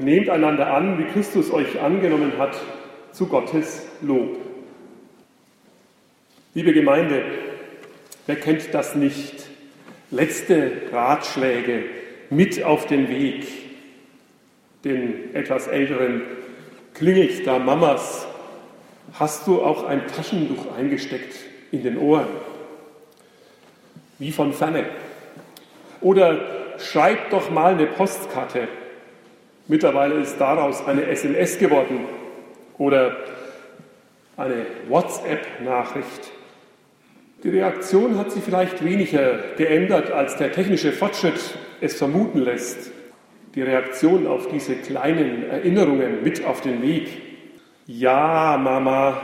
Nehmt einander an, wie Christus euch angenommen hat, zu Gottes Lob. Liebe Gemeinde, wer kennt das nicht? Letzte Ratschläge mit auf den Weg. Den etwas älteren klingelt da Mamas. Hast du auch ein Taschentuch eingesteckt in den Ohren? Wie von ferne. Oder schreib doch mal eine Postkarte Mittlerweile ist daraus eine SMS geworden oder eine WhatsApp-Nachricht. Die Reaktion hat sich vielleicht weniger geändert, als der technische Fortschritt es vermuten lässt. Die Reaktion auf diese kleinen Erinnerungen mit auf den Weg. Ja, Mama,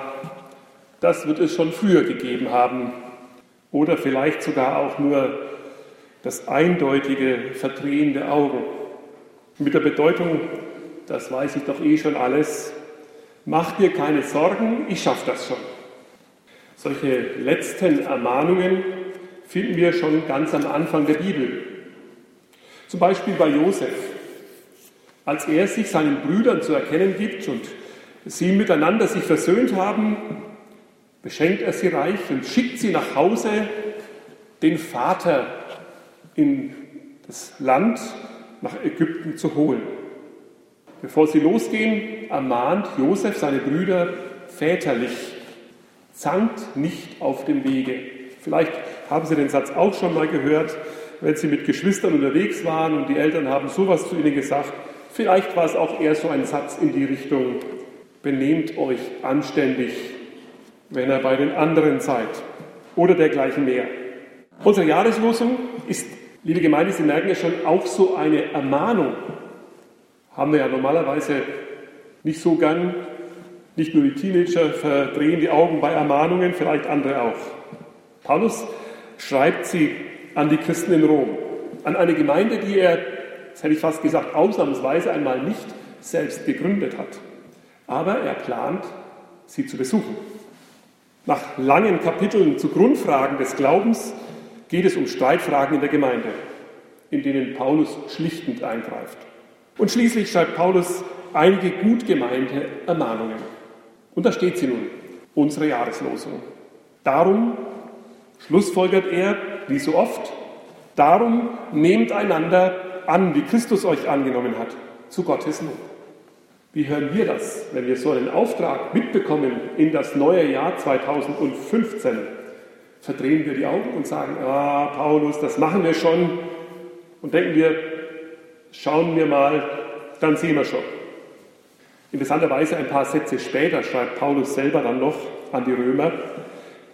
das wird es schon früher gegeben haben. Oder vielleicht sogar auch nur das eindeutige Verdrehen der Augen. Mit der Bedeutung, das weiß ich doch eh schon alles, mach dir keine Sorgen, ich schaffe das schon. Solche letzten Ermahnungen finden wir schon ganz am Anfang der Bibel. Zum Beispiel bei Josef. Als er sich seinen Brüdern zu erkennen gibt und sie miteinander sich versöhnt haben, beschenkt er sie reich und schickt sie nach Hause, den Vater in das Land, nach Ägypten zu holen. Bevor sie losgehen, ermahnt Josef seine Brüder väterlich, zankt nicht auf dem Wege. Vielleicht haben Sie den Satz auch schon mal gehört, wenn Sie mit Geschwistern unterwegs waren und die Eltern haben sowas zu Ihnen gesagt. Vielleicht war es auch eher so ein Satz in die Richtung, benehmt euch anständig, wenn ihr bei den anderen seid oder dergleichen mehr. Unsere Jahreslosung ist Liebe Gemeinde, Sie merken ja schon, auch so eine Ermahnung haben wir ja normalerweise nicht so gern. Nicht nur die Teenager verdrehen die Augen bei Ermahnungen, vielleicht andere auch. Paulus schreibt sie an die Christen in Rom, an eine Gemeinde, die er, das hätte ich fast gesagt, ausnahmsweise einmal nicht selbst gegründet hat. Aber er plant, sie zu besuchen. Nach langen Kapiteln zu Grundfragen des Glaubens geht es um Streitfragen in der Gemeinde, in denen Paulus schlichtend eingreift. Und schließlich schreibt Paulus einige gut gemeinte Ermahnungen. Und da steht sie nun, unsere Jahreslosung. Darum, schlussfolgert er, wie so oft, darum nehmt einander an, wie Christus euch angenommen hat, zu Gottes Lob. Wie hören wir das, wenn wir so einen Auftrag mitbekommen in das neue Jahr 2015? Verdrehen wir die Augen und sagen, ah, Paulus, das machen wir schon. Und denken wir, schauen wir mal, dann sehen wir schon. Interessanterweise ein paar Sätze später schreibt Paulus selber dann noch an die Römer,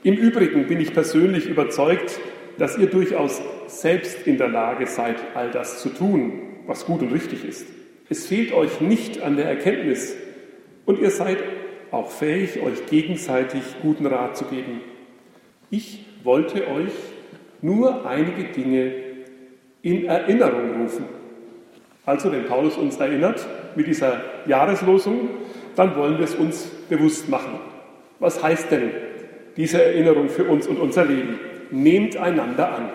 im Übrigen bin ich persönlich überzeugt, dass ihr durchaus selbst in der Lage seid, all das zu tun, was gut und richtig ist. Es fehlt euch nicht an der Erkenntnis und ihr seid auch fähig, euch gegenseitig guten Rat zu geben. Ich wollte euch nur einige Dinge in Erinnerung rufen. Also, wenn Paulus uns erinnert mit dieser Jahreslosung, dann wollen wir es uns bewusst machen. Was heißt denn diese Erinnerung für uns und unser Leben? Nehmt einander an.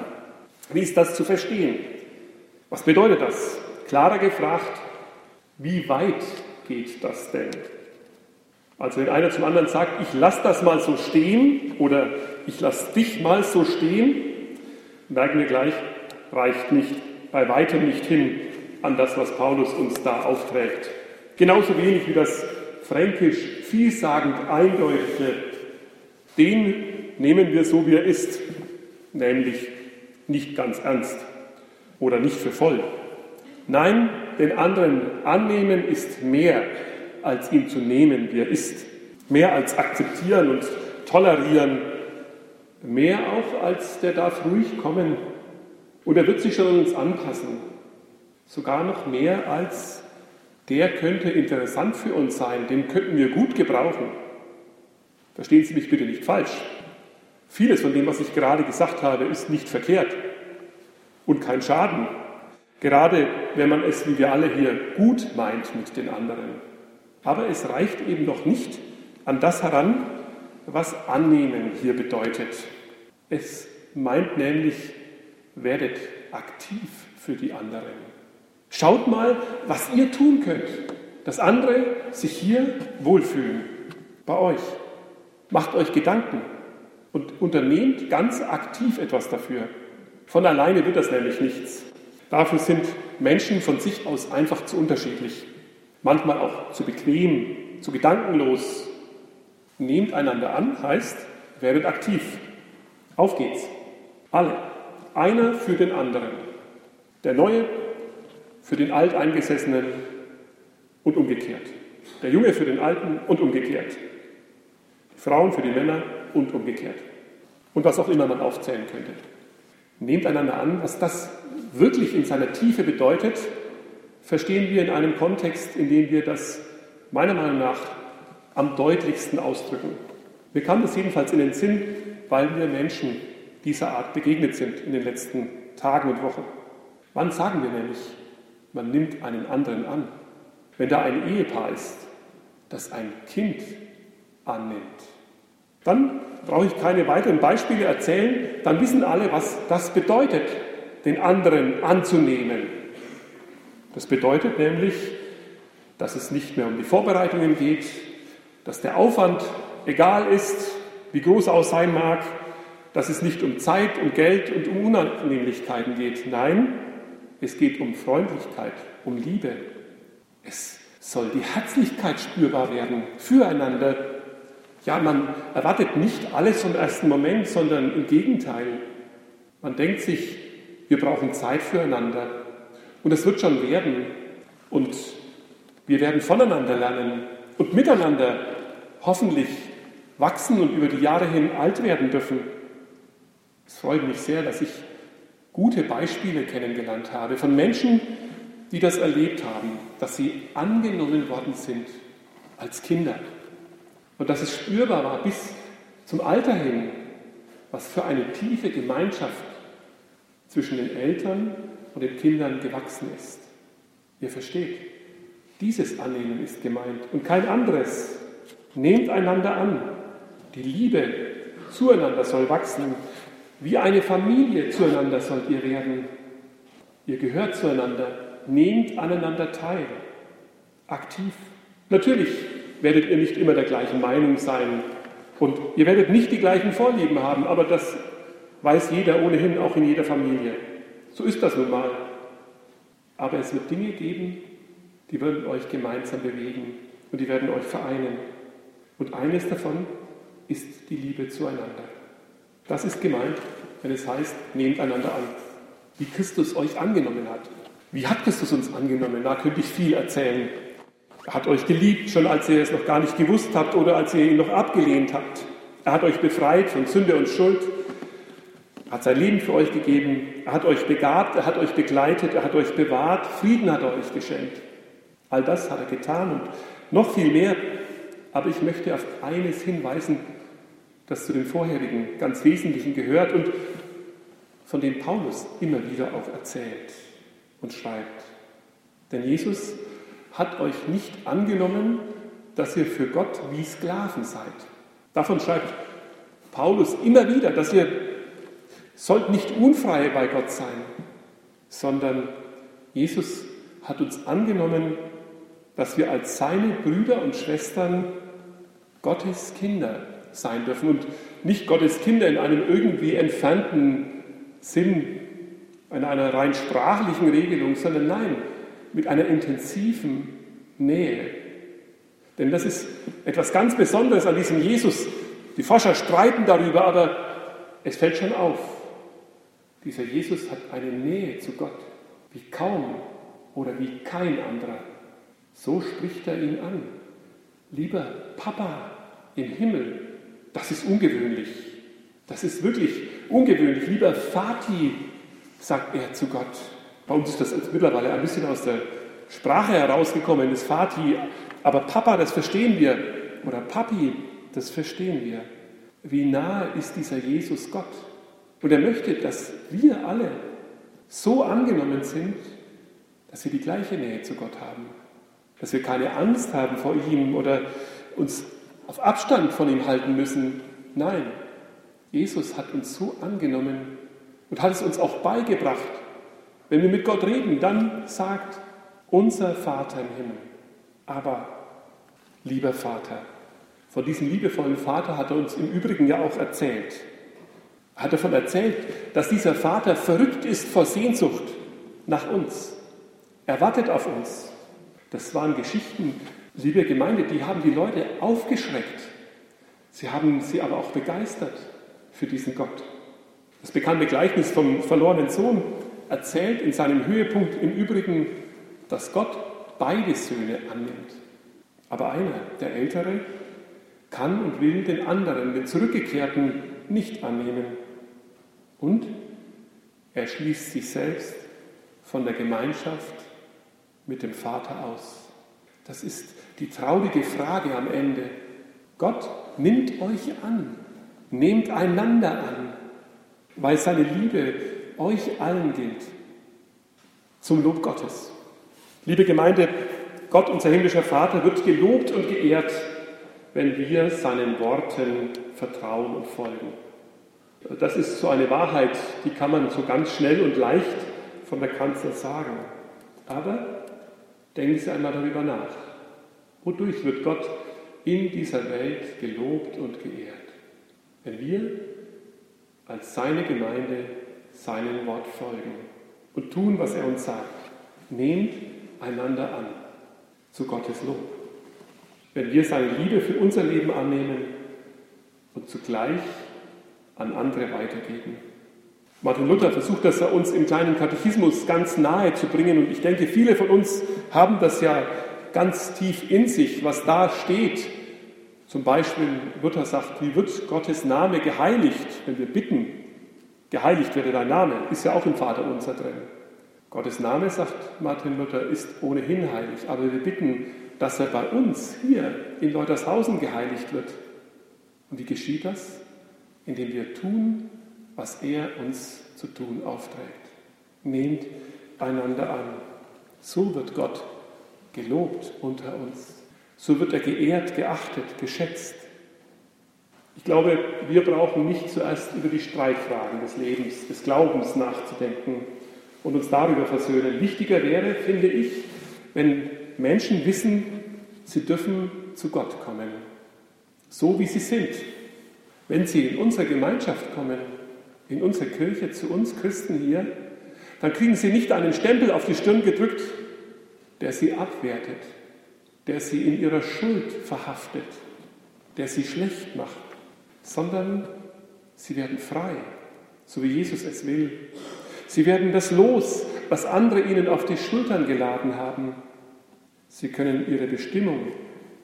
Wie ist das zu verstehen? Was bedeutet das? Klarer gefragt, wie weit geht das denn? Also wenn einer zum anderen sagt, ich lasse das mal so stehen oder ich lasse dich mal so stehen, merken wir gleich, reicht nicht, bei weitem nicht hin an das, was Paulus uns da aufträgt. Genauso wenig wie das fränkisch vielsagend eindeutige, den nehmen wir so, wie er ist, nämlich nicht ganz ernst oder nicht für voll. Nein, den anderen annehmen ist mehr als ihn zu nehmen, wie er ist. Mehr als akzeptieren und tolerieren. Mehr auch als der darf ruhig kommen und er wird sich schon an uns anpassen. Sogar noch mehr als der könnte interessant für uns sein, den könnten wir gut gebrauchen. Verstehen Sie mich bitte nicht falsch. Vieles von dem, was ich gerade gesagt habe, ist nicht verkehrt und kein Schaden. Gerade wenn man es, wie wir alle hier, gut meint mit den anderen. Aber es reicht eben noch nicht an das heran, was annehmen hier bedeutet. Es meint nämlich, werdet aktiv für die anderen. Schaut mal, was ihr tun könnt, dass andere sich hier wohlfühlen, bei euch. Macht euch Gedanken und unternehmt ganz aktiv etwas dafür. Von alleine wird das nämlich nichts. Dafür sind Menschen von sich aus einfach zu unterschiedlich, manchmal auch zu bequem, zu gedankenlos. Nehmt einander an, heißt, werdet aktiv. Auf geht's. Alle. Einer für den anderen. Der Neue für den Alteingesessenen und umgekehrt. Der Junge für den Alten und umgekehrt. Frauen für die Männer und umgekehrt. Und was auch immer man aufzählen könnte. Nehmt einander an, was das wirklich in seiner Tiefe bedeutet, verstehen wir in einem Kontext, in dem wir das meiner Meinung nach am deutlichsten ausdrücken. Mir kam das jedenfalls in den Sinn, weil wir Menschen dieser Art begegnet sind in den letzten Tagen und Wochen. Wann sagen wir nämlich, man nimmt einen anderen an? Wenn da ein Ehepaar ist, das ein Kind annimmt. Dann brauche ich keine weiteren Beispiele erzählen, dann wissen alle, was das bedeutet, den anderen anzunehmen. Das bedeutet nämlich, dass es nicht mehr um die Vorbereitungen geht, dass der Aufwand egal ist, wie groß er auch sein mag, dass es nicht um Zeit, um Geld und um Unannehmlichkeiten geht. Nein, es geht um Freundlichkeit, um Liebe. Es soll die Herzlichkeit spürbar werden füreinander, ja, man erwartet nicht alles vom ersten Moment, sondern im Gegenteil. Man denkt sich, wir brauchen Zeit füreinander. Und es wird schon werden. Und wir werden voneinander lernen und miteinander hoffentlich wachsen und über die Jahre hin alt werden dürfen. Es freut mich sehr, dass ich gute Beispiele kennengelernt habe von Menschen, die das erlebt haben, dass sie angenommen worden sind als Kinder. Und dass es spürbar war bis zum Alter hin, was für eine tiefe Gemeinschaft zwischen den Eltern und den Kindern gewachsen ist. Ihr versteht, dieses Annehmen ist gemeint und kein anderes. Nehmt einander an. Die Liebe zueinander soll wachsen. Wie eine Familie zueinander sollt ihr werden. Ihr gehört zueinander. Nehmt aneinander teil. Aktiv. Natürlich werdet ihr nicht immer der gleichen Meinung sein und ihr werdet nicht die gleichen Vorlieben haben, aber das weiß jeder ohnehin, auch in jeder Familie. So ist das nun mal. Aber es wird Dinge geben, die werden euch gemeinsam bewegen und die werden euch vereinen. Und eines davon ist die Liebe zueinander. Das ist gemeint, wenn es heißt, nehmt einander an, wie Christus euch angenommen hat. Wie hat Christus uns angenommen? Da könnte ich viel erzählen. Er hat euch geliebt, schon als ihr es noch gar nicht gewusst habt oder als ihr ihn noch abgelehnt habt. Er hat euch befreit von Sünde und Schuld. Er hat sein Leben für euch gegeben. Er hat euch begabt, er hat euch begleitet, er hat euch bewahrt. Frieden hat er euch geschenkt. All das hat er getan und noch viel mehr. Aber ich möchte auf eines hinweisen, das zu den vorherigen ganz Wesentlichen gehört und von dem Paulus immer wieder auch erzählt und schreibt. Denn Jesus hat euch nicht angenommen, dass ihr für Gott wie Sklaven seid. Davon schreibt Paulus immer wieder, dass ihr sollt nicht unfrei bei Gott sein, sondern Jesus hat uns angenommen, dass wir als seine Brüder und Schwestern Gottes Kinder sein dürfen und nicht Gottes Kinder in einem irgendwie entfernten Sinn, in einer rein sprachlichen Regelung, sondern nein, mit einer intensiven Nähe. Denn das ist etwas ganz Besonderes an diesem Jesus. Die Forscher streiten darüber, aber es fällt schon auf. Dieser Jesus hat eine Nähe zu Gott, wie kaum oder wie kein anderer. So spricht er ihn an. Lieber Papa im Himmel, das ist ungewöhnlich. Das ist wirklich ungewöhnlich. Lieber Vati, sagt er zu Gott. Bei uns ist das mittlerweile ein bisschen aus der Sprache herausgekommen, das Vati. Aber Papa, das verstehen wir. Oder Papi, das verstehen wir. Wie nahe ist dieser Jesus Gott? Und er möchte, dass wir alle so angenommen sind, dass wir die gleiche Nähe zu Gott haben. Dass wir keine Angst haben vor ihm oder uns auf Abstand von ihm halten müssen. Nein, Jesus hat uns so angenommen und hat es uns auch beigebracht, Wenn wir mit Gott reden, dann sagt unser Vater im Himmel. Aber, lieber Vater, von diesem liebevollen Vater hat er uns im Übrigen ja auch erzählt. Hat davon erzählt, dass dieser Vater verrückt ist vor Sehnsucht nach uns. Er wartet auf uns. Das waren Geschichten, liebe Gemeinde, die haben die Leute aufgeschreckt. Sie haben sie aber auch begeistert für diesen Gott. Das bekannte Gleichnis vom verlorenen Sohn erzählt in seinem Höhepunkt im Übrigen, dass Gott beide Söhne annimmt. Aber einer, der Ältere, kann und will den anderen, den Zurückgekehrten, nicht annehmen. Und er schließt sich selbst von der Gemeinschaft mit dem Vater aus. Das ist die traurige Frage am Ende. Gott nimmt euch an, nehmt einander an, weil seine Liebe euch allen gilt. Zum Lob Gottes. Liebe Gemeinde, Gott, unser himmlischer Vater, wird gelobt und geehrt, wenn wir seinen Worten vertrauen und folgen. Das ist so eine Wahrheit, die kann man so ganz schnell und leicht von der Kanzler sagen. Aber denken Sie einmal darüber nach. Wodurch wird Gott in dieser Welt gelobt und geehrt? Wenn wir als seine Gemeinde seinem Wort folgen und tun, was er uns sagt. Nehmt einander an zu Gottes Lob. Wenn wir seine Liebe für unser Leben annehmen und zugleich an andere weitergeben. Martin Luther versucht das uns im kleinen Katechismus ganz nahe zu bringen und ich denke, viele von uns haben das ja ganz tief in sich, was da steht zum Beispiel, Luther sagt, wie wird Gottes Name geheiligt, wenn wir bitten, geheiligt werde dein Name, ist ja auch im Vater unser drin. Gottes Name, sagt Martin Luther, ist ohnehin heilig, aber wir bitten, dass er bei uns hier in Leutershausen geheiligt wird. Und wie geschieht das? Indem wir tun, was er uns zu tun aufträgt. Nehmt einander an. So wird Gott gelobt unter uns. So wird er geehrt, geachtet, geschätzt. Ich glaube, wir brauchen nicht zuerst über die Streitfragen des Lebens, des Glaubens nachzudenken und uns darüber versöhnen. Wichtiger wäre, finde ich, wenn Menschen wissen, sie dürfen zu Gott kommen, so wie sie sind. Wenn sie in unsere Gemeinschaft kommen, in unsere Kirche, zu uns Christen hier, dann kriegen sie nicht einen Stempel auf die Stirn gedrückt, der sie abwertet, der sie in ihrer Schuld verhaftet, der sie schlecht macht, sondern sie werden frei, so wie Jesus es will. Sie werden das los, was andere ihnen auf die Schultern geladen haben. Sie können ihre Bestimmung,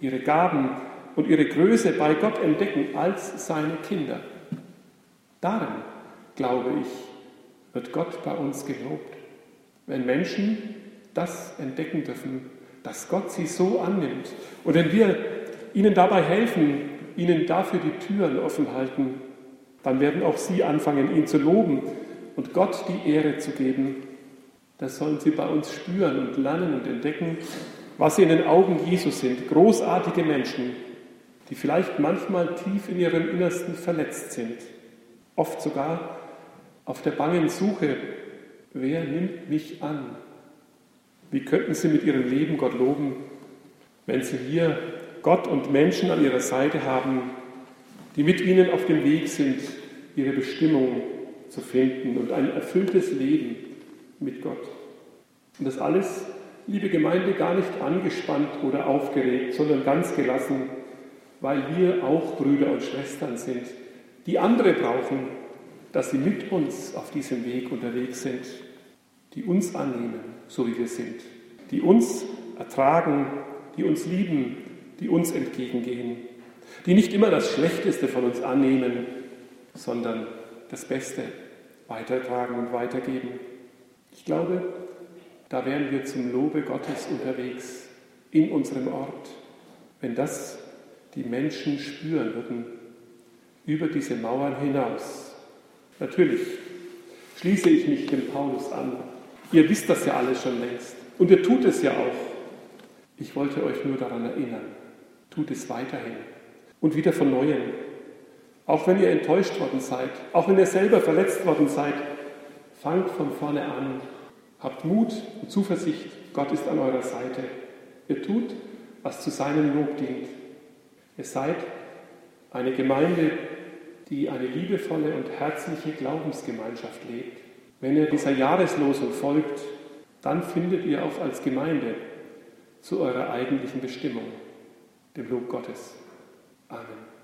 ihre Gaben und ihre Größe bei Gott entdecken als seine Kinder. Darin, glaube ich, wird Gott bei uns gelobt, wenn Menschen das entdecken dürfen, dass Gott sie so annimmt. Und wenn wir ihnen dabei helfen, ihnen dafür die Türen offen halten, dann werden auch sie anfangen, ihn zu loben und Gott die Ehre zu geben. Das sollen sie bei uns spüren und lernen und entdecken, was sie in den Augen Jesus sind. Großartige Menschen, die vielleicht manchmal tief in ihrem Innersten verletzt sind. Oft sogar auf der bangen Suche, wer nimmt mich an? Wie könnten sie mit ihrem Leben Gott loben, wenn sie hier Gott und Menschen an ihrer Seite haben, die mit ihnen auf dem Weg sind, ihre Bestimmung zu finden und ein erfülltes Leben mit Gott. Und das alles, liebe Gemeinde, gar nicht angespannt oder aufgeregt, sondern ganz gelassen, weil wir auch Brüder und Schwestern sind, die andere brauchen, dass sie mit uns auf diesem Weg unterwegs sind, die uns annehmen so wie wir sind, die uns ertragen, die uns lieben, die uns entgegengehen, die nicht immer das Schlechteste von uns annehmen, sondern das Beste weitertragen und weitergeben. Ich glaube, da wären wir zum Lobe Gottes unterwegs in unserem Ort, wenn das die Menschen spüren würden, über diese Mauern hinaus. Natürlich schließe ich mich dem Paulus an, Ihr wisst das ja alles schon längst. Und ihr tut es ja auch. Ich wollte euch nur daran erinnern. Tut es weiterhin. Und wieder von neuem. Auch wenn ihr enttäuscht worden seid, auch wenn ihr selber verletzt worden seid, fangt von vorne an Habt Mut und Zuversicht, Gott ist an eurer Seite. Ihr tut, was zu seinem Lob dient. Ihr seid eine Gemeinde, die eine liebevolle und herzliche Glaubensgemeinschaft lebt. Wenn ihr dieser Jahreslosung folgt, dann findet ihr auch als Gemeinde zu eurer eigentlichen Bestimmung, dem Lob Gottes. Amen.